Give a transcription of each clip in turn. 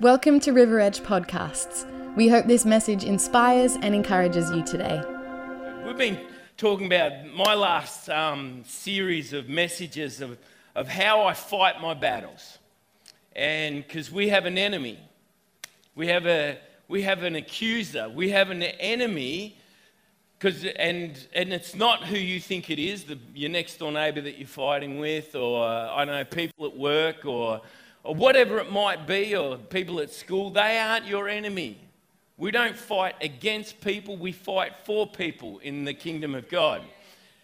Welcome to River Edge Podcasts. We hope this message inspires and encourages you today. We've been talking about my last um, series of messages of, of how I fight my battles. And because we have an enemy, we have, a, we have an accuser, we have an enemy. Cause, and, and it's not who you think it is, the, your next door neighbour that you're fighting with, or I don't know, people at work, or or whatever it might be, or people at school, they aren't your enemy. We don't fight against people, we fight for people in the kingdom of God.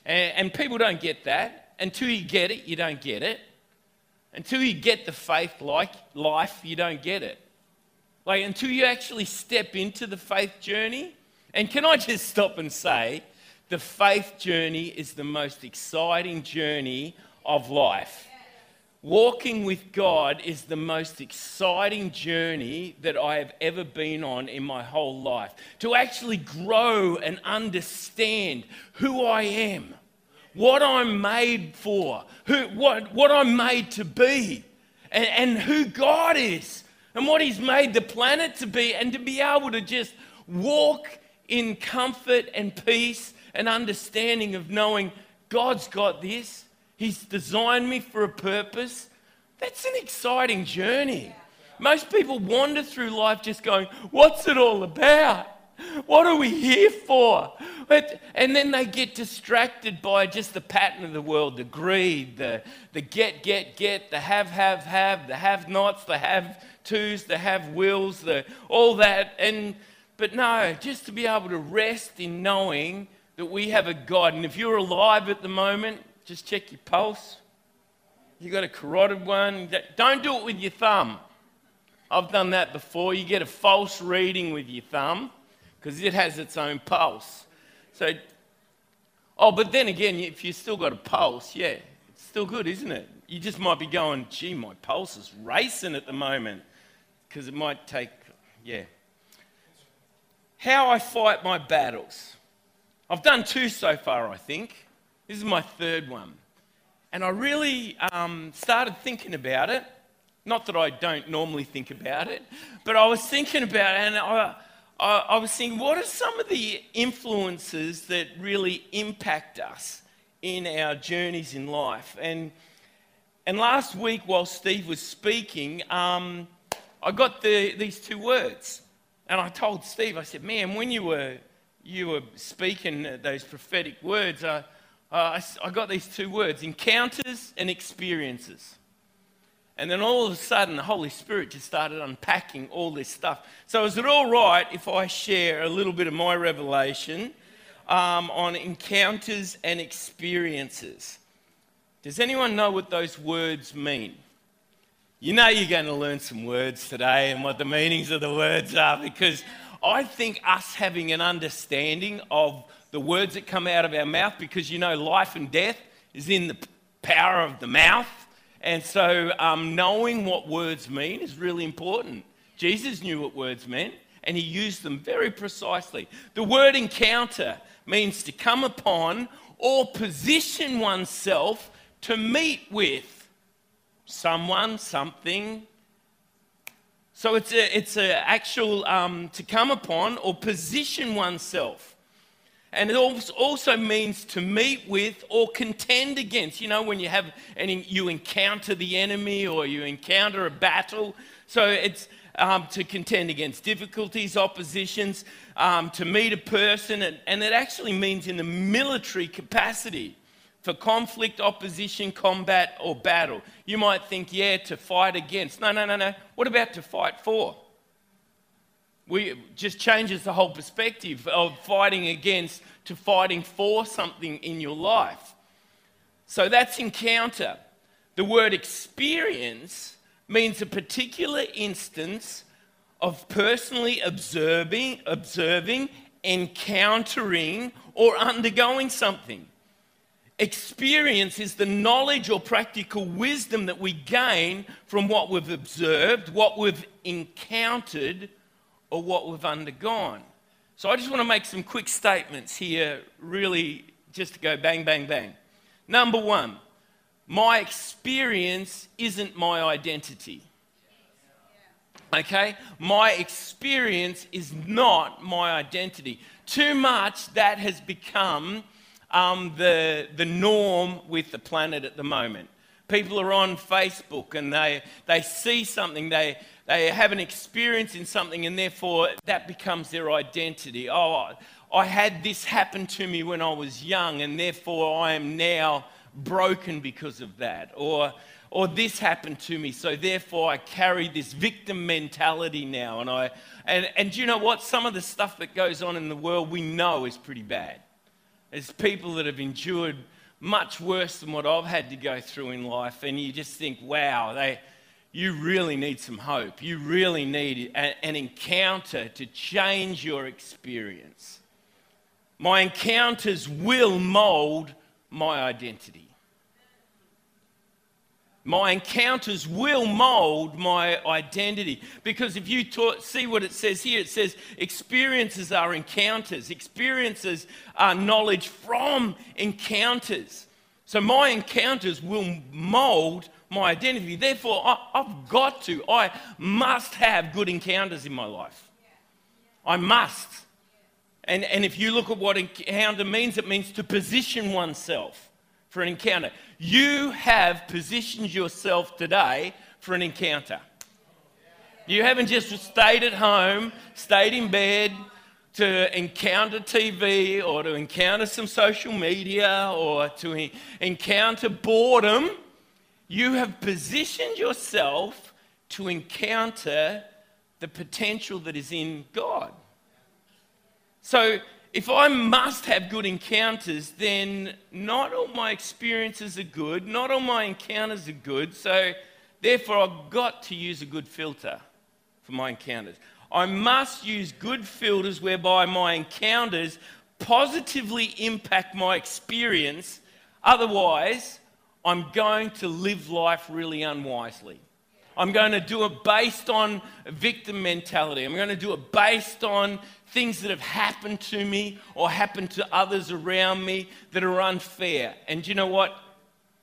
And, and people don't get that. Until you get it, you don't get it. Until you get the faith like life, you don't get it. Like until you actually step into the faith journey. And can I just stop and say, the faith journey is the most exciting journey of life. Walking with God is the most exciting journey that I have ever been on in my whole life. To actually grow and understand who I am, what I'm made for, who, what, what I'm made to be, and, and who God is, and what He's made the planet to be, and to be able to just walk in comfort and peace and understanding of knowing God's got this He's designed me for a purpose. That's an exciting journey. Most people wander through life just going, What's it all about? What are we here for? But, and then they get distracted by just the pattern of the world the greed, the, the get, get, get, the have, have, have, the have nots, the have twos, the have wills, the, all that. And, but no, just to be able to rest in knowing that we have a God. And if you're alive at the moment, just check your pulse. You got a carotid one. Don't do it with your thumb. I've done that before. You get a false reading with your thumb because it has its own pulse. So, oh, but then again, if you've still got a pulse, yeah, it's still good, isn't it? You just might be going, gee, my pulse is racing at the moment because it might take, yeah. How I fight my battles. I've done two so far, I think. This is my third one. And I really um, started thinking about it. Not that I don't normally think about it, but I was thinking about it and I, I, I was thinking, what are some of the influences that really impact us in our journeys in life? And, and last week, while Steve was speaking, um, I got the, these two words. And I told Steve, I said, man, when you were, you were speaking those prophetic words, uh, uh, I, I got these two words encounters and experiences. And then all of a sudden, the Holy Spirit just started unpacking all this stuff. So, is it all right if I share a little bit of my revelation um, on encounters and experiences? Does anyone know what those words mean? You know, you're going to learn some words today and what the meanings of the words are because I think us having an understanding of the words that come out of our mouth because you know life and death is in the power of the mouth. And so um, knowing what words mean is really important. Jesus knew what words meant and he used them very precisely. The word encounter means to come upon or position oneself to meet with someone, something. So it's a, it's a actual um, to come upon or position oneself. And it also means to meet with or contend against. You know, when you have any, you encounter the enemy or you encounter a battle. So it's um, to contend against difficulties, oppositions, um, to meet a person, and, and it actually means in the military capacity for conflict, opposition, combat, or battle. You might think, yeah, to fight against. No, no, no, no. What about to fight for? We just changes the whole perspective of fighting against to fighting for something in your life. So that's encounter. The word experience means a particular instance of personally observing, observing, encountering, or undergoing something. Experience is the knowledge or practical wisdom that we gain from what we've observed, what we've encountered, or what we've undergone. So I just want to make some quick statements here, really just to go bang, bang, bang. Number one, my experience isn't my identity. Okay? My experience is not my identity. Too much that has become um, the, the norm with the planet at the moment. People are on Facebook and they, they see something, they, they have an experience in something, and therefore that becomes their identity. Oh, I had this happen to me when I was young, and therefore I am now broken because of that. Or, or this happened to me, so therefore I carry this victim mentality now. And, I, and, and you know what? Some of the stuff that goes on in the world we know is pretty bad. There's people that have endured much worse than what I've had to go through in life. And you just think, wow, they, you really need some hope. You really need a, an encounter to change your experience. My encounters will mold my identity. My encounters will mold my identity. Because if you see what it says here, it says experiences are encounters, experiences are knowledge from encounters. So my encounters will mold my identity. Therefore, I, have got to, I must have good encounters in my life. I must. And, and if you look at what encounter means, it means to position oneself for an encounter. You have positioned yourself today for an encounter. You haven't just stayed at home, stayed in bed to encounter TV or to encounter some social media or to encounter boredom. You have positioned yourself to encounter the potential that is in God. So if I must have good encounters, then not all my experiences are good, not all my encounters are good. So, therefore, I've got to use a good filter for my encounters. I must use good filters whereby my encounters positively impact my experience. Otherwise, I'm going to live life really unwisely. I'm going to do it based on victim mentality. I'm going to do it based on things that have happened to me or happened to others around me that are unfair. And you know what?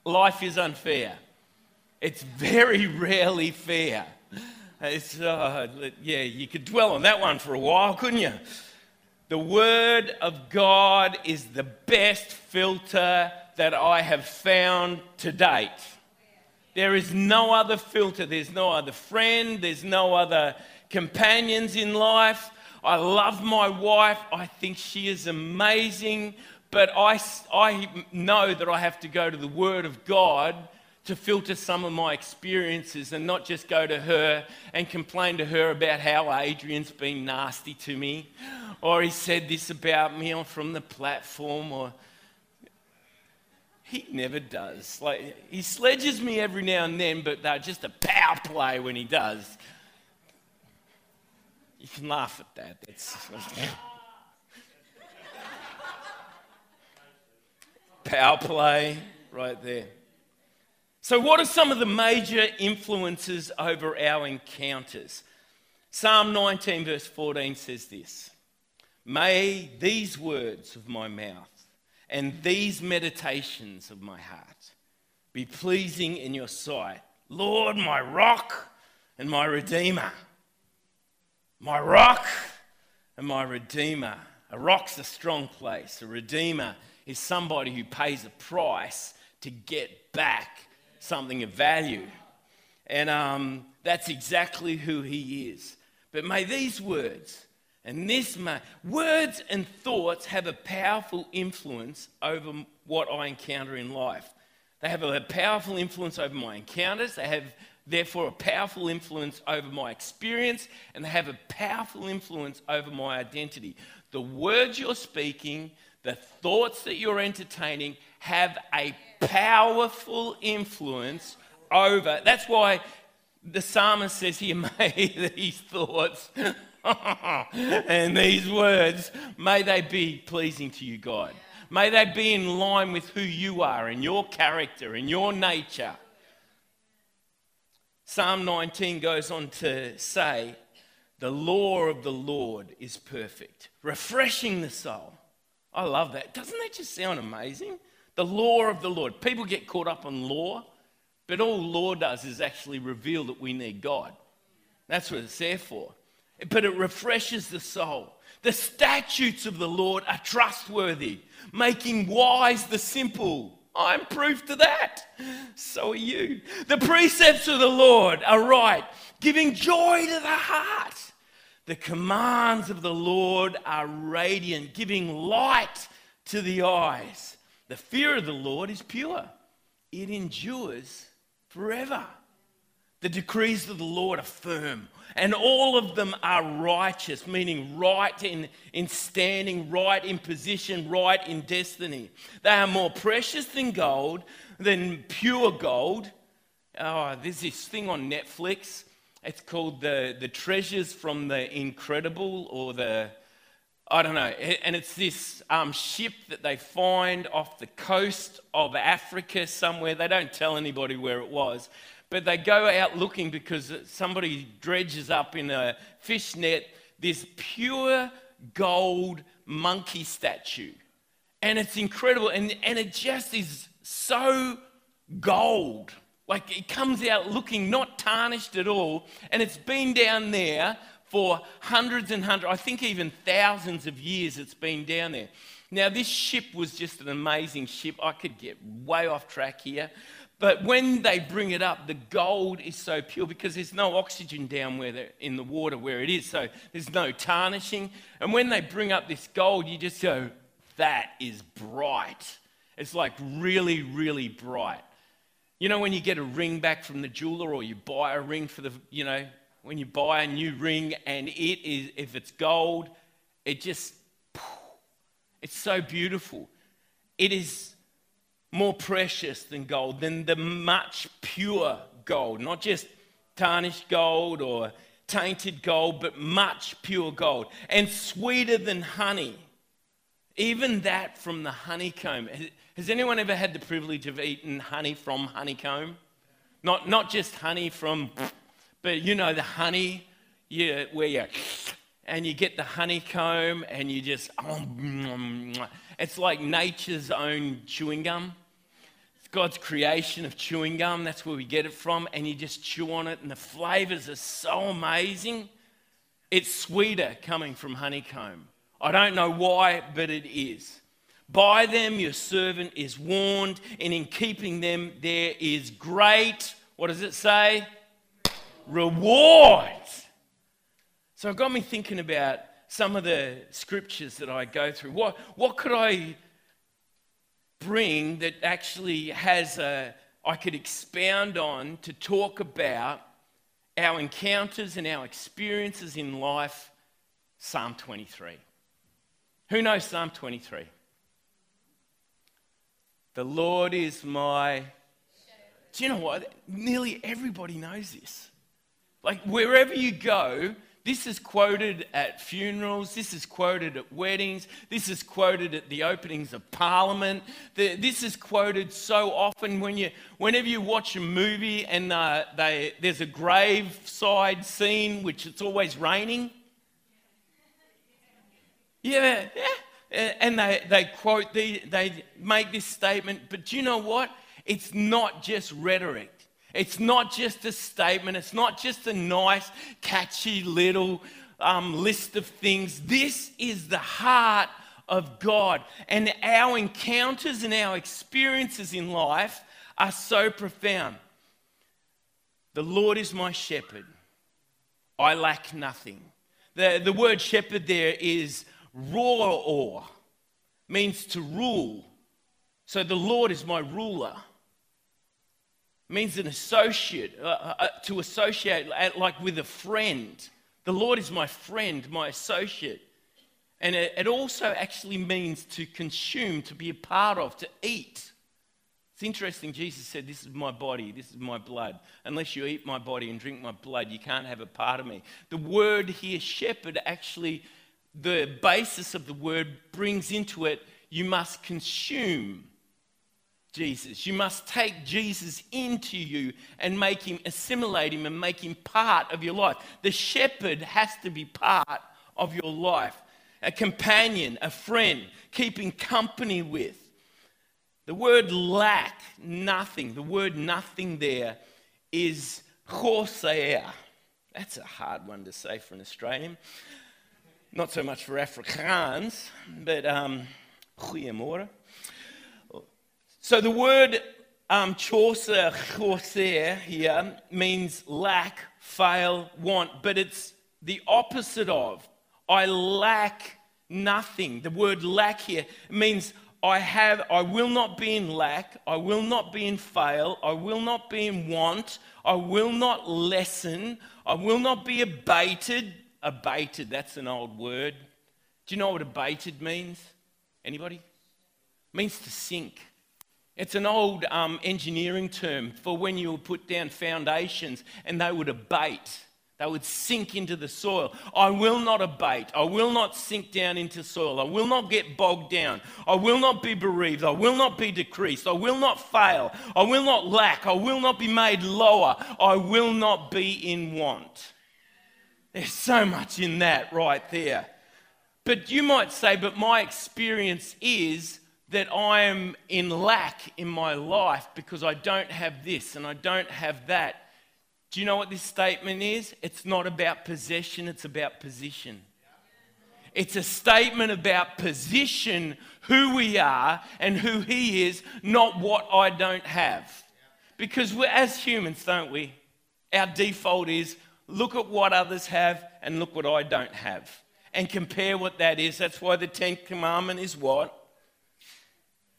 Life is unfair. It's very rarely fair. It's, uh, yeah, you could dwell on that one for a while, couldn't you? The Word of God is the best filter that I have found to date. There is no other filter. There's no other friend. There's no other companions in life. I love my wife. I think she is amazing. But I, I know that I have to go to the Word of God to filter some of my experiences and not just go to her and complain to her about how Adrian's been nasty to me or he said this about me from the platform or he never does. Like he sledges me every now and then, but they're just a power play when he does. You can laugh at that. That's power play right there. So, what are some of the major influences over our encounters? Psalm 19, verse 14 says this May these words of my mouth and these meditations of my heart be pleasing in your sight. Lord, my rock and my redeemer. My rock and my redeemer. A rock's a strong place. A redeemer is somebody who pays a price to get back something of value. And um, that's exactly who he is. But may these words and this may, words and thoughts have a powerful influence over what I encounter in life. They have a powerful influence over my encounters. They have, therefore, a powerful influence over my experience, and they have a powerful influence over my identity. The words you're speaking, the thoughts that you're entertaining, have a powerful influence over. That's why the psalmist says here, may these thoughts and these words, may they be pleasing to you, God. May they be in line with who you are and your character and your nature. Psalm 19 goes on to say, The law of the Lord is perfect, refreshing the soul. I love that. Doesn't that just sound amazing? The law of the Lord. People get caught up on law, but all law does is actually reveal that we need God. That's what it's there for. But it refreshes the soul. The statutes of the Lord are trustworthy, making wise the simple. I'm proof to that. So are you. The precepts of the Lord are right, giving joy to the heart. The commands of the Lord are radiant, giving light to the eyes. The fear of the Lord is pure, it endures forever. The decrees of the Lord are firm, and all of them are righteous, meaning right in, in standing, right in position, right in destiny. They are more precious than gold, than pure gold. Oh, there's this thing on Netflix. It's called the, the Treasures from the Incredible or the, I don't know. And it's this um, ship that they find off the coast of Africa somewhere. They don't tell anybody where it was. But they go out looking because somebody dredges up in a fish net this pure gold monkey statue. And it's incredible. And, and it just is so gold. Like it comes out looking not tarnished at all. And it's been down there for hundreds and hundreds, I think even thousands of years it's been down there. Now, this ship was just an amazing ship. I could get way off track here. But when they bring it up, the gold is so pure because there's no oxygen down where in the water where it is. So there's no tarnishing. And when they bring up this gold, you just go, that is bright. It's like really, really bright. You know, when you get a ring back from the jeweler or you buy a ring for the, you know, when you buy a new ring and it is, if it's gold, it just, it's so beautiful. It is more precious than gold, than the much pure gold, not just tarnished gold or tainted gold, but much pure gold, and sweeter than honey. Even that from the honeycomb. Has anyone ever had the privilege of eating honey from honeycomb? Not, not just honey from, but you know, the honey you, where you, and you get the honeycomb and you just, oh, it's like nature's own chewing gum. God's creation of chewing gum. That's where we get it from. And you just chew on it, and the flavors are so amazing. It's sweeter coming from honeycomb. I don't know why, but it is. By them your servant is warned, and in keeping them there is great, what does it say? Reward. So it got me thinking about some of the scriptures that I go through. What, what could I bring that actually has a, I could expound on to talk about our encounters and our experiences in life, Psalm 23. Who knows Psalm 23? The Lord is my. Do you know what? Nearly everybody knows this. Like wherever you go, this is quoted at funerals, this is quoted at weddings, this is quoted at the openings of parliament. This is quoted so often when you, whenever you watch a movie and uh, they, there's a graveside scene, which it's always raining. Yeah, yeah. And they, they quote, the, they make this statement, but do you know what? It's not just rhetoric. It's not just a statement, it's not just a nice, catchy little um, list of things. This is the heart of God. And our encounters and our experiences in life are so profound. The Lord is my shepherd, I lack nothing. The, the word shepherd there is roar, means to rule. So the Lord is my ruler means an associate, uh, uh, uh, to associate like with a friend. The Lord is my friend, my associate. And it, it also actually means to consume, to be a part of, to eat. It's interesting, Jesus said, This is my body, this is my blood. Unless you eat my body and drink my blood, you can't have a part of me. The word here, shepherd, actually, the basis of the word brings into it, you must consume Jesus. You must take Jesus into you and make him, assimilate him, and make him part of your life. The shepherd has to be part of your life, a companion, a friend, keeping company with. The word lack, nothing, the word nothing there is chosea. That's a hard one to say for an Australian. Not so much for Afrikaans, but um, So the word um, Chaucer, Chaucer here means lack, fail, want, but it's the opposite of. I lack nothing. The word lack here means I have, I will not be in lack, I will not be in fail, I will not be in want, I will not lessen, I will not be abated. Abated, that's an old word. Do you know what abated means? Anybody? It means to sink. It's an old um, engineering term for when you would put down foundations and they would abate. They would sink into the soil. I will not abate. I will not sink down into soil. I will not get bogged down. I will not be bereaved. I will not be decreased. I will not fail. I will not lack. I will not be made lower. I will not be in want. There's so much in that right there. But you might say, but my experience is that I am in lack in my life because I don't have this and I don't have that. Do you know what this statement is? It's not about possession, it's about position. It's a statement about position, who we are and who He is, not what I don't have. Because we're, as humans, don't we? Our default is look at what others have and look what I don't have. And compare what that is. That's why the 10th commandment is what?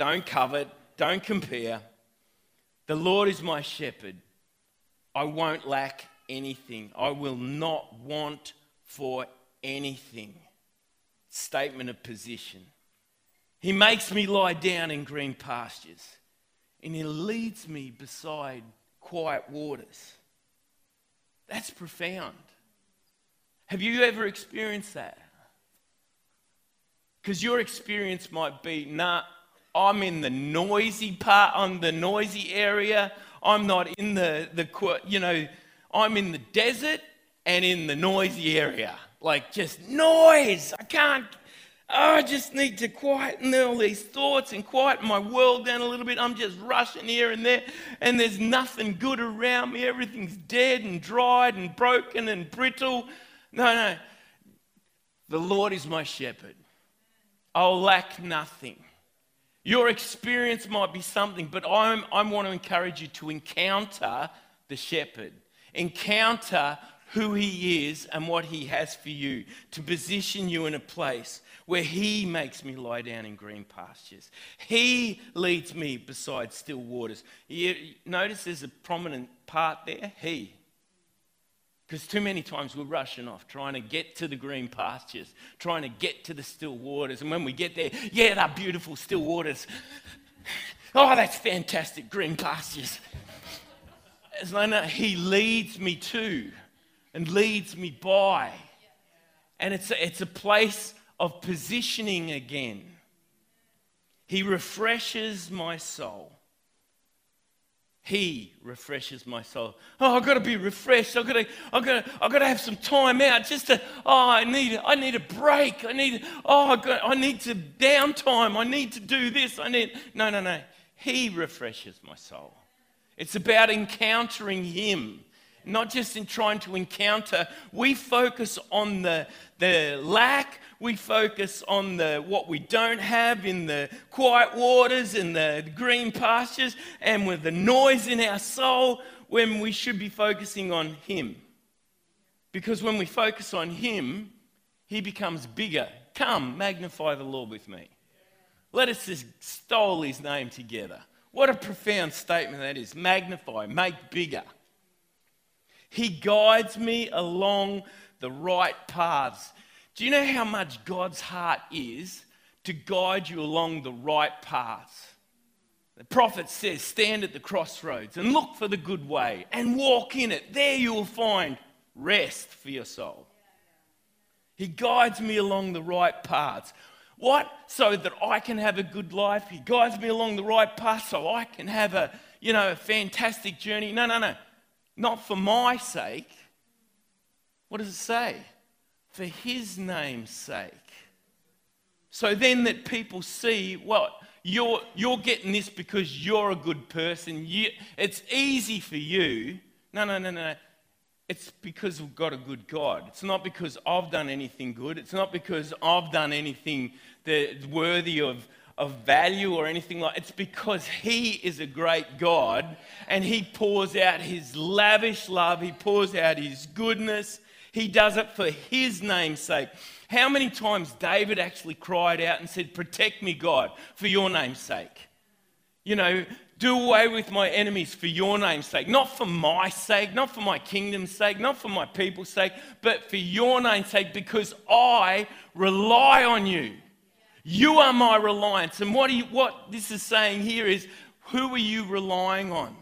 Don't covet, don't compare. The Lord is my shepherd. I won't lack anything. I will not want for anything. Statement of position. He makes me lie down in green pastures, and He leads me beside quiet waters. That's profound. Have you ever experienced that? Because your experience might be, nah, I'm in the noisy part, I'm the noisy area. I'm not in the, the, you know, I'm in the desert and in the noisy area. Like just noise. I can't, oh, I just need to quieten all these thoughts and quieten my world down a little bit. I'm just rushing here and there, and there's nothing good around me. Everything's dead and dried and broken and brittle. No, no. The Lord is my shepherd. I'll lack nothing. Your experience might be something, but I'm, I want to encourage you to encounter the shepherd, encounter who he is and what he has for you, to position you in a place where he makes me lie down in green pastures. He leads me beside still waters. You notice there's a prominent part there, he. Because too many times we're rushing off, trying to get to the green pastures, trying to get to the still waters. And when we get there, yeah, they're beautiful still waters. Oh, that's fantastic, green pastures. As I know, he leads me to and leads me by. And it's a, it's a place of positioning again. He refreshes my soul. He refreshes my soul. Oh, I've got to be refreshed. I've got to, I've got to, I've got to have some time out just to, oh, I need, I need a break. I need, oh, I've got, I need to downtime. I need to do this. I need, no, no, no. He refreshes my soul. It's about encountering Him, not just in trying to encounter. We focus on the, the lack, we focus on the what we don't have in the quiet waters and the green pastures and with the noise in our soul when we should be focusing on him. Because when we focus on him he becomes bigger. Come magnify the lord with me. Let us stole his name together. What a profound statement that is. Magnify make bigger he guides me along the right paths do you know how much God's heart is to guide you along the right paths? The prophet says, Stand at the crossroads and look for the good way and walk in it. There you will find rest for your soul. He guides me along the right paths. What? So that I can have a good life. He guides me along the right path so I can have a, you know, a fantastic journey. No, no, no. Not for my sake. What does it say? for his name's sake. So then that people see, well, you're, you're getting this because you're a good person. You, it's easy for you. No, no, no, no. it's because we've got a good God. It's not because I've done anything good. It's not because I've done anything that's worthy of, of value or anything like It's because He is a great God and He pours out His lavish love. He pours out His goodness. He does it for His name's sake. How many times David actually cried out and said, Protect me, God, for your name's sake? You know, do away with my enemies for your name's sake. Not for my sake, not for my kingdom's sake, not for my people's sake, but for your name's sake because I rely on you. You are my reliance. And what, what this is saying here is who are you relying on?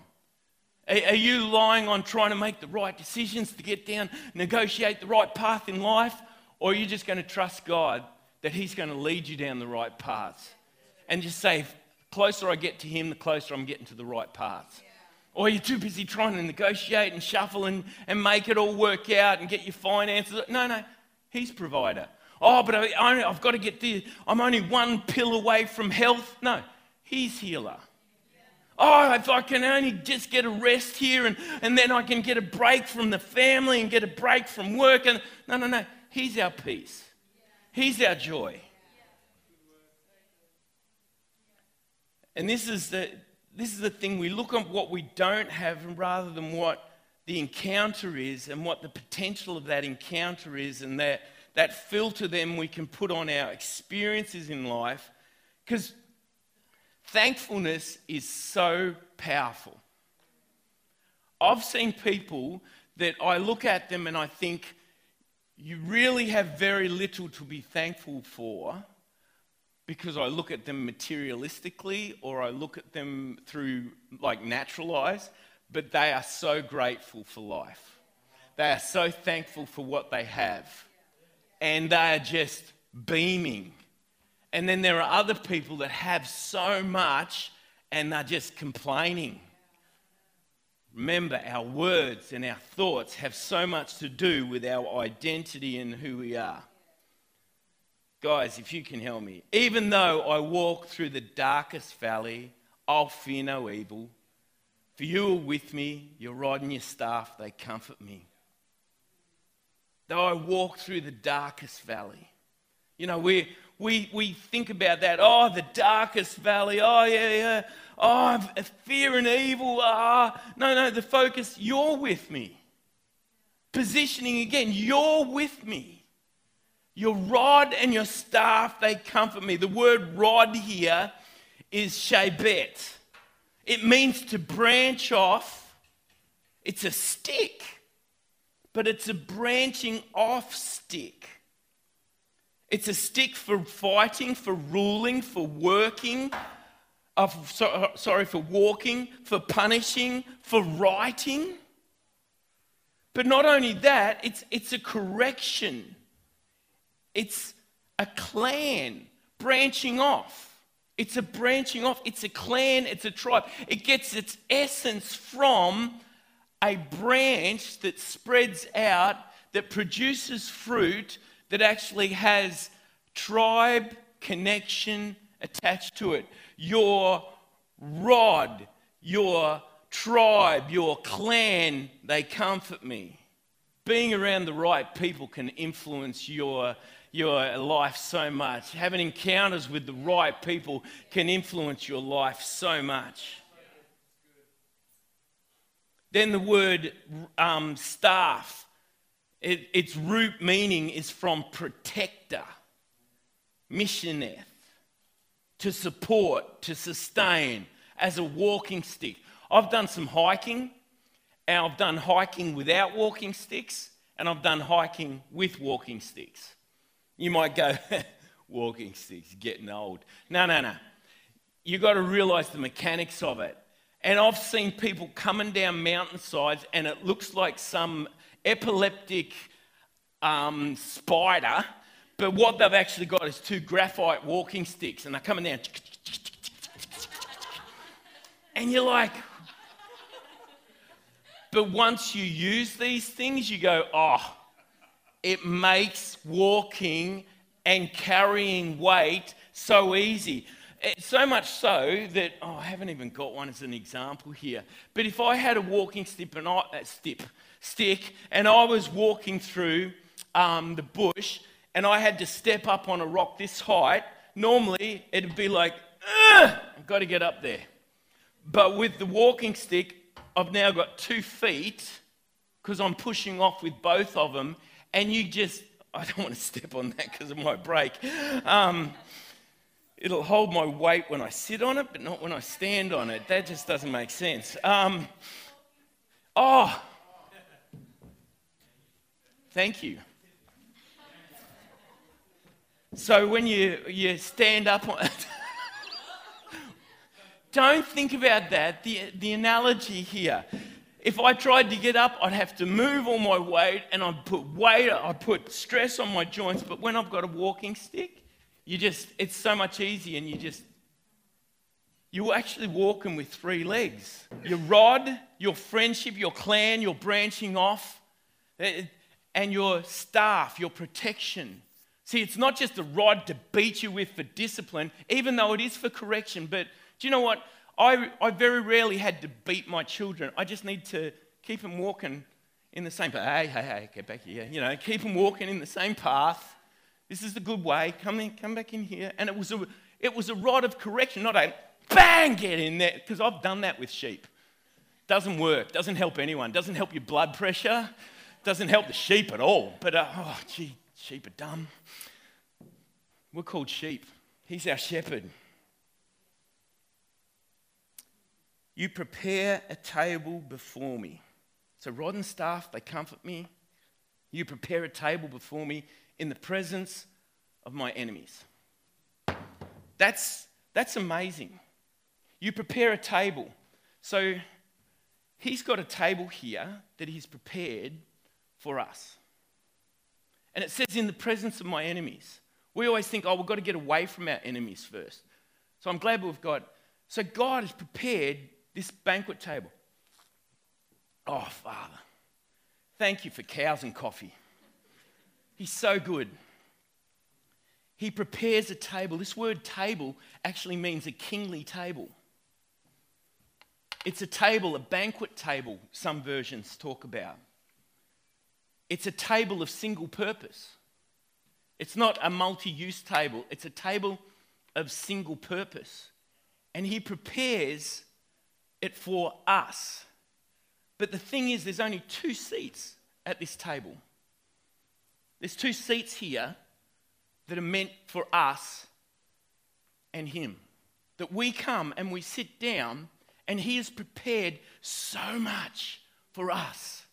Are, are you relying on trying to make the right decisions to get down, negotiate the right path in life? Or are you just going to trust God that He's going to lead you down the right paths? And just say, closer I get to Him, the closer I'm getting to the right path. Or you're too busy trying to negotiate and shuffle and, and make it all work out and get your finances. No, no, He's provider. Oh, but I, have got to get this. I'm only one pill away from health. No, He's healer. Oh, if I can only just get a rest here and, and then I can get a break from the family and get a break from work. And no, no, no. He's our peace. He's our joy. And this is the, this is the thing we look at what we don't have rather than what the encounter is and what the potential of that encounter is, and that, that filter then we can put on our experiences in life. Because thankfulness is so powerful. I've seen people that I look at them and I think, you really have very little to be thankful for because I look at them materialistically or I look at them through like natural eyes, but they are so grateful for life. They are so thankful for what they have. And they are just beaming. And then there are other people that have so much and they're just complaining. Remember, our words and our thoughts have so much to do with our identity and who we are. Guys, if you can help me, even though I walk through the darkest valley, I'll fear no evil. For you are with me, your rod and your staff, they comfort me. Though I walk through the darkest valley, you know, we, we, we think about that. Oh, the darkest valley. Oh, yeah, yeah. Oh, fear and evil. Ah, no, no, the focus, you're with me. Positioning again, you're with me. Your rod and your staff, they comfort me. The word rod here is shabet. It means to branch off. It's a stick, but it's a branching off stick. It's a stick for fighting, for ruling, for working, uh, for, sorry, for walking, for punishing, for writing. But not only that, it's, it's a correction. It's a clan branching off. It's a branching off. It's a clan. It's a tribe. It gets its essence from a branch that spreads out, that produces fruit, that actually has tribe connection attached to it. Your rod, your tribe, your clan, they comfort me. Being around the right people can influence your your life so much. Having encounters with the right people can influence your life so much. Then the word um, staff, it, its root meaning is from protector, missioneth, to support, to sustain, as a walking stick. I've done some hiking, and I've done hiking without walking sticks, and I've done hiking with walking sticks. You might go, walking sticks, getting old. No, no, no. You've got to realize the mechanics of it. And I've seen people coming down mountainsides, and it looks like some epileptic um, spider, but what they've actually got is two graphite walking sticks, and they're coming down. And you're like, but once you use these things, you go, oh, it makes walking and carrying weight so easy. It's so much so that, oh, I haven't even got one as an example here. But if I had a walking stick and I, uh, stick, stick and I was walking through um, the bush and I had to step up on a rock this height, normally it'd be like, I've got to get up there. But with the walking stick, I've now got two feet because I'm pushing off with both of them, and you just, I don't want to step on that because it might break. Um, it'll hold my weight when I sit on it, but not when I stand on it. That just doesn't make sense. Um, oh, thank you. So when you, you stand up on it, don't think about that. The, the analogy here. If I tried to get up, I'd have to move all my weight and I'd put weight, I'd put stress on my joints. But when I've got a walking stick, you just, it's so much easier and you just, you're actually walking with three legs. Your rod, your friendship, your clan, your branching off, eh, and your staff, your protection. See, it's not just a rod to beat you with for discipline, even though it is for correction. But do you know what? I, I very rarely had to beat my children. I just need to keep them walking in the same path. Hey, hey, hey, get back here. You know, keep them walking in the same path. This is the good way. Come in, come back in here. And it was a, it was a rod of correction, not a bang, get in there. Because I've done that with sheep. Doesn't work. Doesn't help anyone. Doesn't help your blood pressure. Doesn't help the sheep at all. But uh, oh, gee, sheep are dumb. We're called sheep. He's our shepherd. You prepare a table before me. So, rod and staff, they comfort me. You prepare a table before me in the presence of my enemies. That's, that's amazing. You prepare a table. So, he's got a table here that he's prepared for us. And it says, in the presence of my enemies. We always think, oh, we've got to get away from our enemies first. So I'm glad we've got. So God has prepared this banquet table. Oh, Father, thank you for cows and coffee. He's so good. He prepares a table. This word table actually means a kingly table. It's a table, a banquet table, some versions talk about. It's a table of single purpose. It's not a multi use table, it's a table of single purpose. And He prepares it for us. But the thing is, there's only two seats at this table. There's two seats here that are meant for us and Him. That we come and we sit down, and He has prepared so much for us.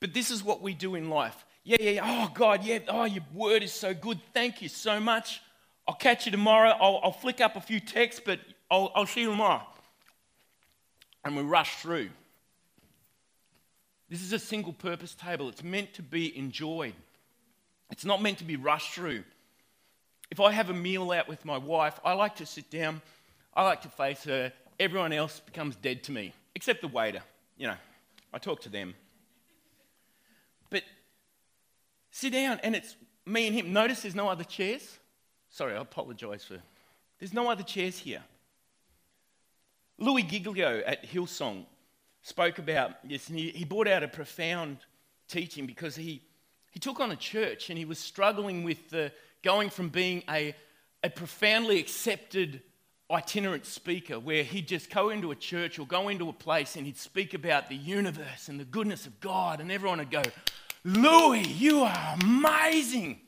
But this is what we do in life yeah, yeah, yeah. Oh, God, yeah. Oh, your word is so good. Thank you so much. I'll catch you tomorrow. I'll, I'll flick up a few texts, but I'll, I'll see you tomorrow. And we rush through. This is a single purpose table. It's meant to be enjoyed, it's not meant to be rushed through. If I have a meal out with my wife, I like to sit down, I like to face her. Everyone else becomes dead to me, except the waiter. You know, I talk to them. But Sit down, and it's me and him. Notice there's no other chairs. Sorry, I apologize for. There's no other chairs here. Louie Giglio at Hillsong spoke about this, and he, he brought out a profound teaching because he, he took on a church and he was struggling with the, going from being a, a profoundly accepted itinerant speaker where he'd just go into a church or go into a place and he'd speak about the universe and the goodness of God, and everyone would go, Louie, you are amazing.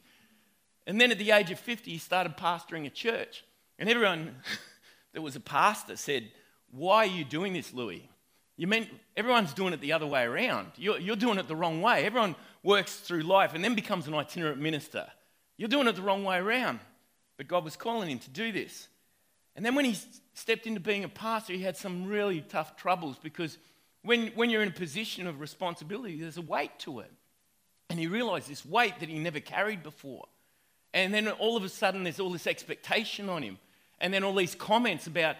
And then at the age of 50, he started pastoring a church. And everyone that was a pastor said, Why are you doing this, Louie? You mean everyone's doing it the other way around. You're, you're doing it the wrong way. Everyone works through life and then becomes an itinerant minister. You're doing it the wrong way around. But God was calling him to do this. And then when he stepped into being a pastor, he had some really tough troubles because when, when you're in a position of responsibility, there's a weight to it. And he realized this weight that he never carried before. And then all of a sudden, there's all this expectation on him. And then all these comments about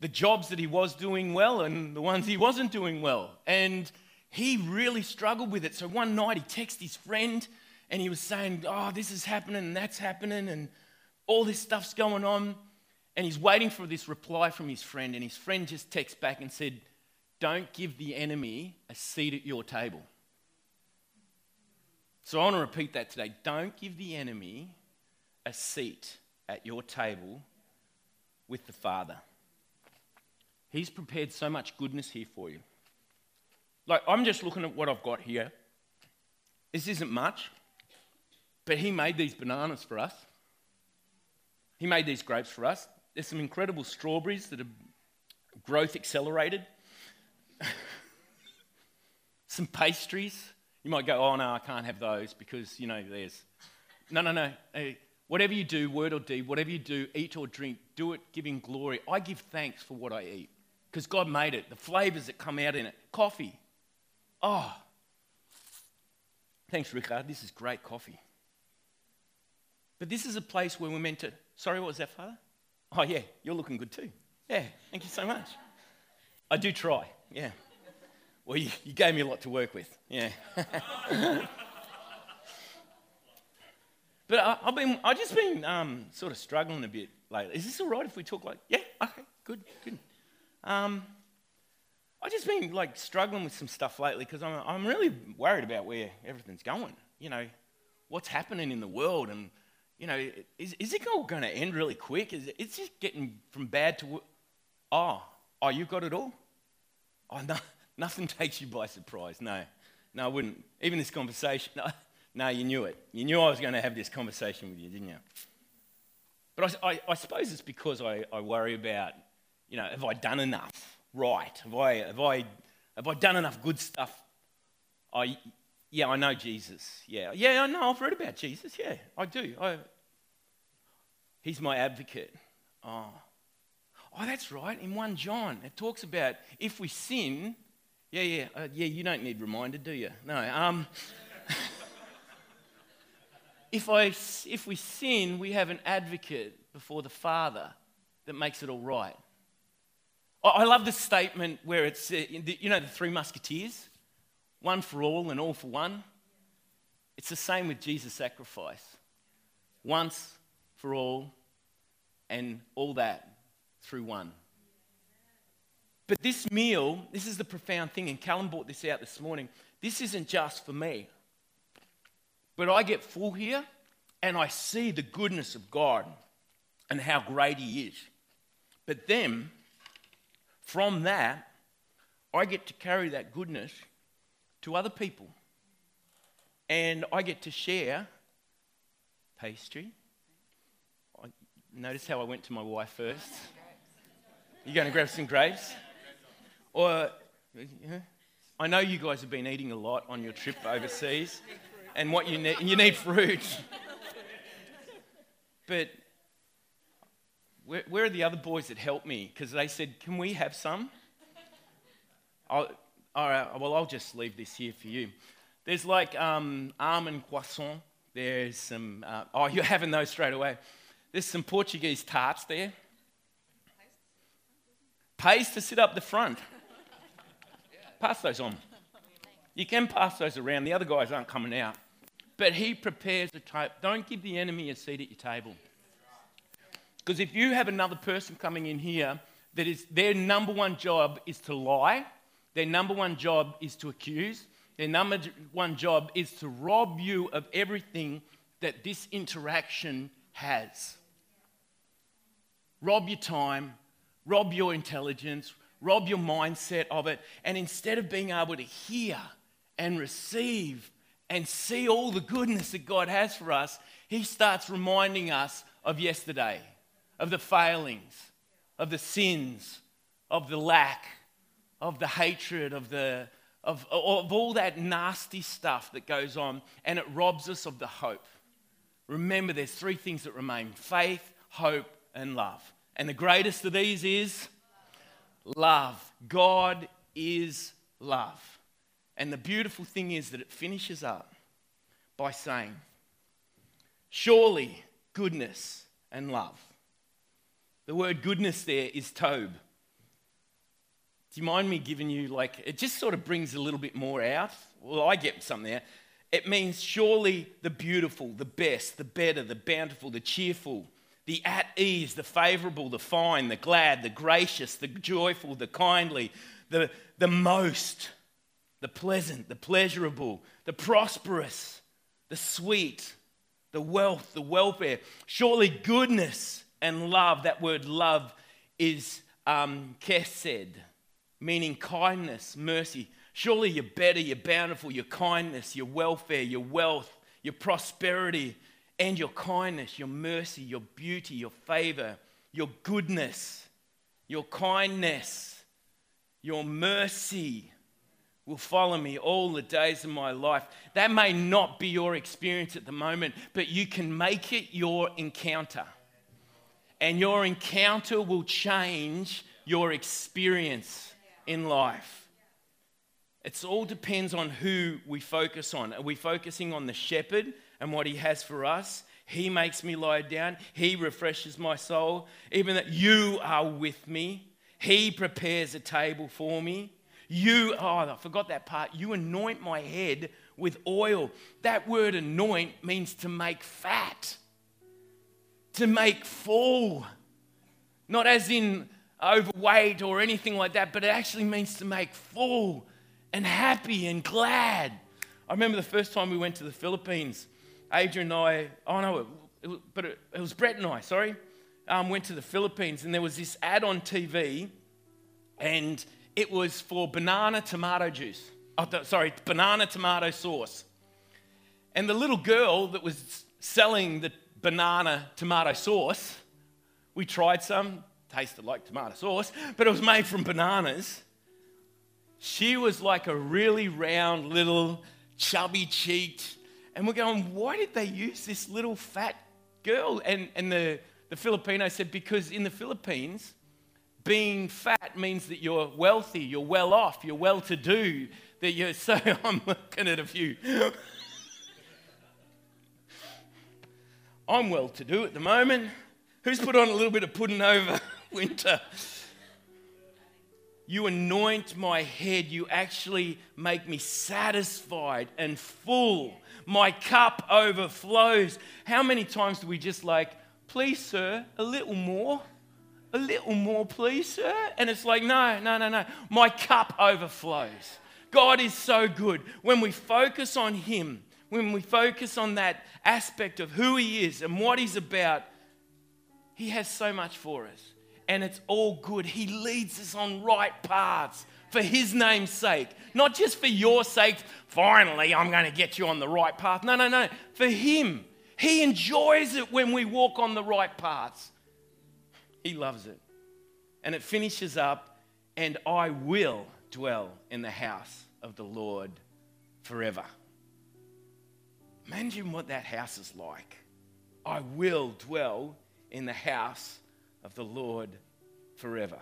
the jobs that he was doing well and the ones he wasn't doing well. And he really struggled with it. So one night he texted his friend and he was saying, Oh, this is happening and that's happening and all this stuff's going on. And he's waiting for this reply from his friend. And his friend just texts back and said, don't give the enemy a seat at your table. So I want to repeat that today. Don't give the enemy a seat at your table with the Father. He's prepared so much goodness here for you. Like, I'm just looking at what I've got here. This isn't much, but He made these bananas for us. He made these grapes for us. There's some incredible strawberries that are growth accelerated. some pastries. You might go, oh no, I can't have those because, you know, there's. No, no, no. Hey, whatever you do, word or deed, whatever you do, eat or drink, do it giving glory. I give thanks for what I eat because God made it, the flavors that come out in it. Coffee. Oh. Thanks, Richard. This is great coffee. But this is a place where we're meant to. Sorry, what was that, Father? Oh, yeah, you're looking good too. Yeah, thank you so much. I do try, yeah. Well, you, you gave me a lot to work with, yeah. but I, have been, I've just been um, sort of struggling a bit lately. Is this all right if we talk like, yeah, okay, good, good. Um, I've just been like struggling with some stuff lately because I'm, I'm really worried about where everything's going. You know, what's happening in the world and you know, is, is it all going to end really quick? Is it, it's just getting from bad to, oh, oh, you got it all? Oh, no, nothing takes you by surprise. No, no, I wouldn't. Even this conversation, no, no, you knew it. You knew I was going to have this conversation with you, didn't you? But I, I, I suppose it's because I, I worry about, you know, have I done enough right? Have I, have I, have I done enough good stuff? I, yeah, I know Jesus. Yeah, yeah, I know. I've read about Jesus. Yeah, I do. I, He's my advocate. Oh. Oh, that's right. In 1 John, it talks about if we sin, yeah, yeah, uh, yeah, you don't need reminded, do you? No. Um, if, I, if we sin, we have an advocate before the Father that makes it all right. I love the statement where it's, uh, you know, the three musketeers one for all and all for one. It's the same with Jesus' sacrifice once for all, and all that through one. But this meal, this is the profound thing, and Callum brought this out this morning. This isn't just for me. But I get full here and I see the goodness of God and how great He is. But then, from that, I get to carry that goodness to other people. And I get to share pastry, I, Notice how I went to my wife first. You're going to grab some grapes? Or, I know you guys have been eating a lot on your trip overseas, and what you need, you need fruit. but where, where, are the other boys that helped me? Because they said, "Can we have some?" I'll, all right. Well, I'll just leave this here for you. There's like um, almond croissant. There's some. Uh, oh, you're having those straight away. There's some Portuguese tarts there. Pays to sit up the front. Pass those on. You can pass those around. The other guys aren't coming out. But he prepares the table. Don't give the enemy a seat at your table. Because if you have another person coming in here that is their number one job is to lie, their number one job is to accuse, their number one job is to rob you of everything that this interaction has rob your time, rob your intelligence, rob your mindset of it. And instead of being able to hear and receive and see all the goodness that God has for us, He starts reminding us of yesterday, of the failings, of the sins, of the lack, of the hatred, of, the, of, of all that nasty stuff that goes on, and it robs us of the hope. Remember, there's three things that remain faith, hope, and love. And the greatest of these is love. God is love. And the beautiful thing is that it finishes up by saying, Surely goodness and love. The word goodness there is tobe. Do you mind me giving you, like, it just sort of brings a little bit more out? Well, I get something there. It means surely the beautiful, the best, the better, the bountiful, the cheerful, the at ease, the favorable, the fine, the glad, the gracious, the joyful, the kindly, the, the most, the pleasant, the pleasurable, the prosperous, the sweet, the wealth, the welfare. Surely goodness and love, that word love is um, kesed, meaning kindness, mercy. Surely you're better, you're bountiful, your kindness, your welfare, your wealth, your prosperity, and your kindness, your mercy, your beauty, your favor, your goodness, your kindness, your mercy will follow me all the days of my life. That may not be your experience at the moment, but you can make it your encounter. And your encounter will change your experience in life. It all depends on who we focus on. Are we focusing on the shepherd and what he has for us? He makes me lie down. He refreshes my soul. Even that you are with me. He prepares a table for me. You, oh, I forgot that part. You anoint my head with oil. That word anoint means to make fat, to make full. Not as in overweight or anything like that, but it actually means to make full and happy and glad. I remember the first time we went to the Philippines, Adrian and I, oh no, it, it, but it, it, was Brett and I, sorry, um, went to the Philippines and there was this ad on TV and it was for banana tomato juice. Oh, sorry, banana tomato sauce. And the little girl that was selling the banana tomato sauce, we tried some, tasted like tomato sauce, but it was made from bananas. She was like a really round, little, chubby cheeked. And we're going, why did they use this little fat girl? And, and the, the Filipino said, because in the Philippines, being fat means that you're wealthy, you're well off, you're well to do. That you're so, I'm looking at a few. I'm well to do at the moment. Who's put on a little bit of pudding over winter? You anoint my head. You actually make me satisfied and full. My cup overflows. How many times do we just like, please, sir, a little more? A little more, please, sir? And it's like, no, no, no, no. My cup overflows. God is so good. When we focus on Him, when we focus on that aspect of who He is and what He's about, He has so much for us and it's all good. He leads us on right paths for His name's sake, not just for your sake. Finally, I'm going to get you on the right path. No, no, no. For Him. He enjoys it when we walk on the right paths. He loves it. And it finishes up, and I will dwell in the house of the Lord forever. Imagine what that house is like. I will dwell in the house of the Lord forever.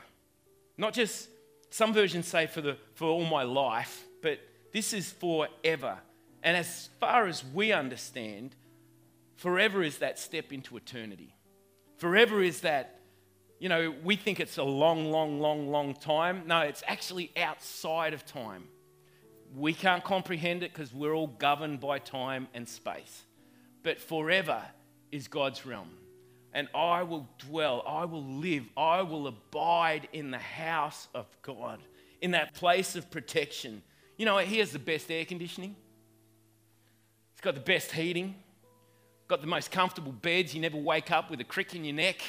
Not just, some versions say for, the, for all my life, but this is forever. And as far as we understand, forever is that step into eternity. Forever is that, you know, we think it's a long, long, long, long time. No, it's actually outside of time. We can't comprehend it because we're all governed by time and space. But forever is God's realm and I will dwell, I will live, I will abide in the house of God, in that place of protection. You know, he has the best air conditioning, he's got the best heating, got the most comfortable beds. You never wake up with a crick in your neck.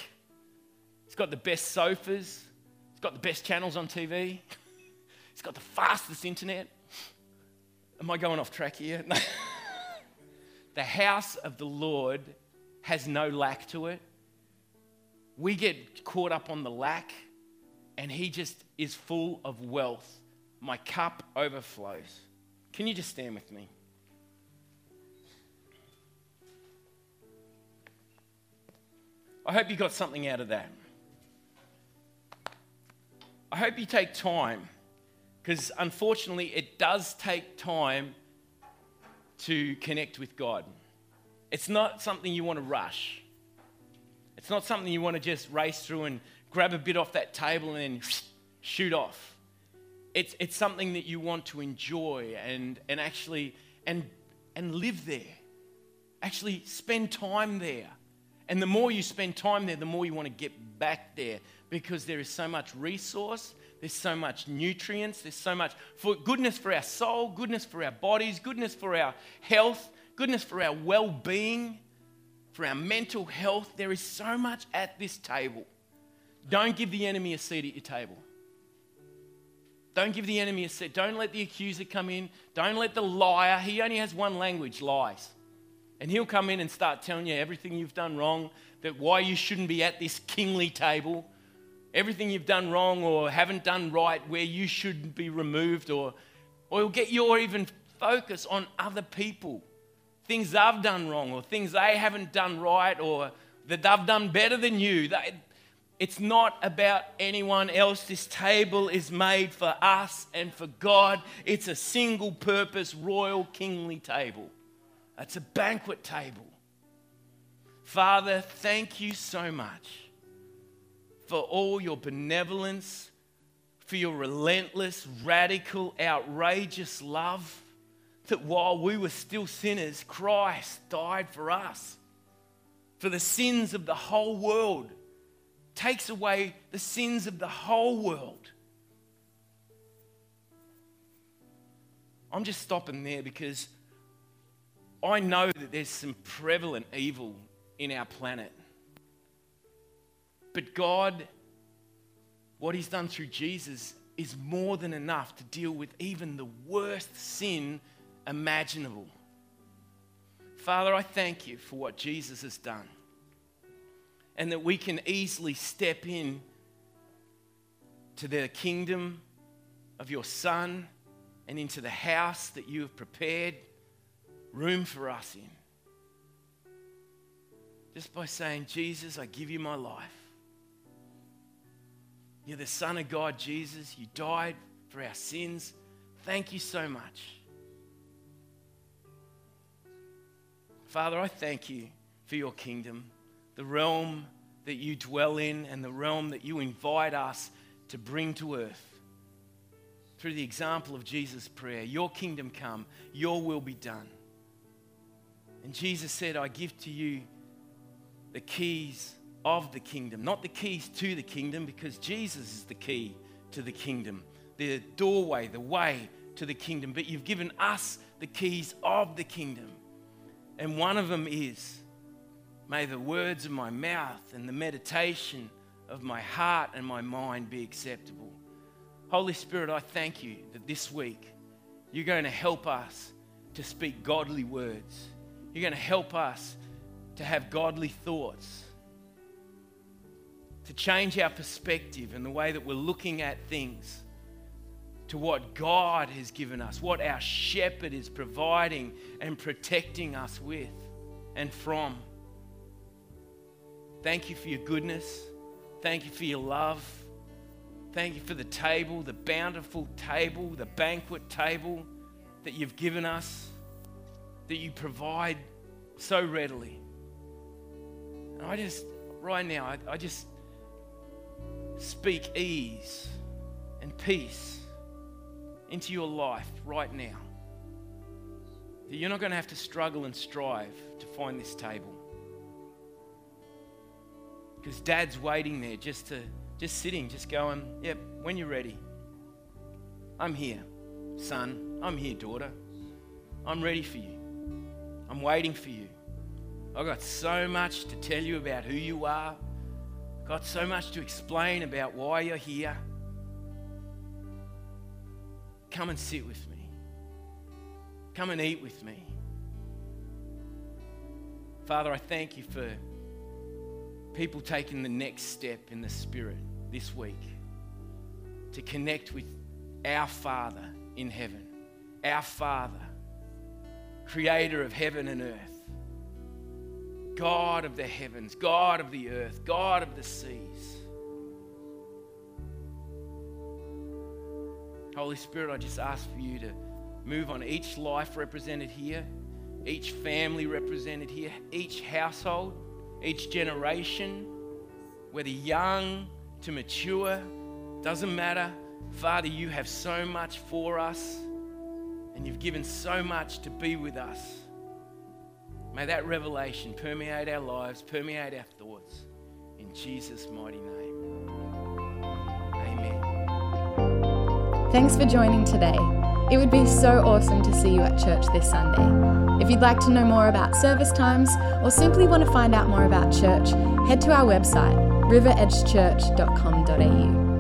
He's got the best sofas, he's got the best channels on TV, he's got the fastest internet. Am I going off track here? the house of the Lord has no lack to it we get caught up on the lack, and He just is full of wealth. My cup overflows. Can you just stand with me? I hope you got something out of that. I hope you take time, because unfortunately, it does take time to connect with God. It's not something you want to rush. It's not something you want to just race through and grab a bit off that table and then shoot off. It's, it's something that you want to enjoy and, and actually and, and live there. Actually spend time there. And the more you spend time there, the more you want to get back there because there is so much resource, There's so much nutrients. There's so much for goodness for our soul, goodness for our bodies, goodness for our health, goodness for our well being, for our mental health. There is so much at this table. Don't give the enemy a seat at your table. Don't give the enemy a seat. Don't let the accuser come in. Don't let the liar, he only has one language lies. And he'll come in and start telling you everything you've done wrong, that why you shouldn't be at this kingly table, everything you've done wrong or haven't done right, where you should be removed, or, or get your even focus on other people, things they've done wrong, or things they haven't done right, or that they've done better than you. They, it's not about anyone else. This table is made for us and for God. It's a single purpose, royal, kingly table. It's a banquet table. Father, thank you so much for all your benevolence, for your relentless, radical, outrageous love. That while we were still sinners, Christ died for us, for the sins of the whole world takes away the sins of the whole world. I'm just stopping there because I know that there's some prevalent evil in our planet. But God, what He's done through Jesus is more than enough to deal with even the worst sin imaginable. Father, I thank you for what Jesus has done and that we can easily step in to the kingdom of your Son and into the house that you have prepared room for us in. Just by saying, Jesus, I give you my life. You're the Son of God, Jesus. You died for our sins. Thank you so much. Father, I thank you for your kingdom the realm that you dwell in and the realm that you invite us to bring to earth. Through the example of Jesus' prayer, Your kingdom come, Your will be done. And Jesus said, I give to you the keys of the kingdom, not the keys to the kingdom, because Jesus is the key to the kingdom, the doorway, the way to the kingdom. But you've given us the keys of the kingdom. And one of them is May the words of my mouth and the meditation of my heart and my mind be acceptable. Holy Spirit, I thank you that this week you're going to help us to speak godly words. You're going to help us to have godly thoughts, to change our perspective and the way that we're looking at things to what God has given us, what our shepherd is providing and protecting us with and from. Thank you for your goodness. Thank you for your love. Thank you for the table, the bountiful table, the banquet table that you've given us, that you provide so readily. And I just, right now, I, I just speak ease and peace into your life right now. That you're not going to have to struggle and strive to find this table. Because dad's waiting there just to, just sitting, just going, yep, when you're ready. I'm here, son. I'm here, daughter. I'm ready for you. I'm waiting for you. I've got so much to tell you about who you are. Got so much to explain about why you're here. Come and sit with me. Come and eat with me. Father, I thank you for people taking the next step in the Spirit this week to connect with our Father in heaven, our Father, creator of heaven and earth, God of the heavens, God of the earth, God of the seas. Holy Spirit, I just ask for you to move on each life represented here, each family represented here, each household each generation, whether young to mature, doesn't matter. Father, you have so much for us, and you've given so much to be with us. May that revelation permeate our lives, permeate our thoughts. In Jesus' mighty name. Amen. Thanks for joining today. It would be so awesome to see you at church this Sunday. If you'd like to know more about service times or simply want to find out more about church, head to our website, riveredgechurch.com.au.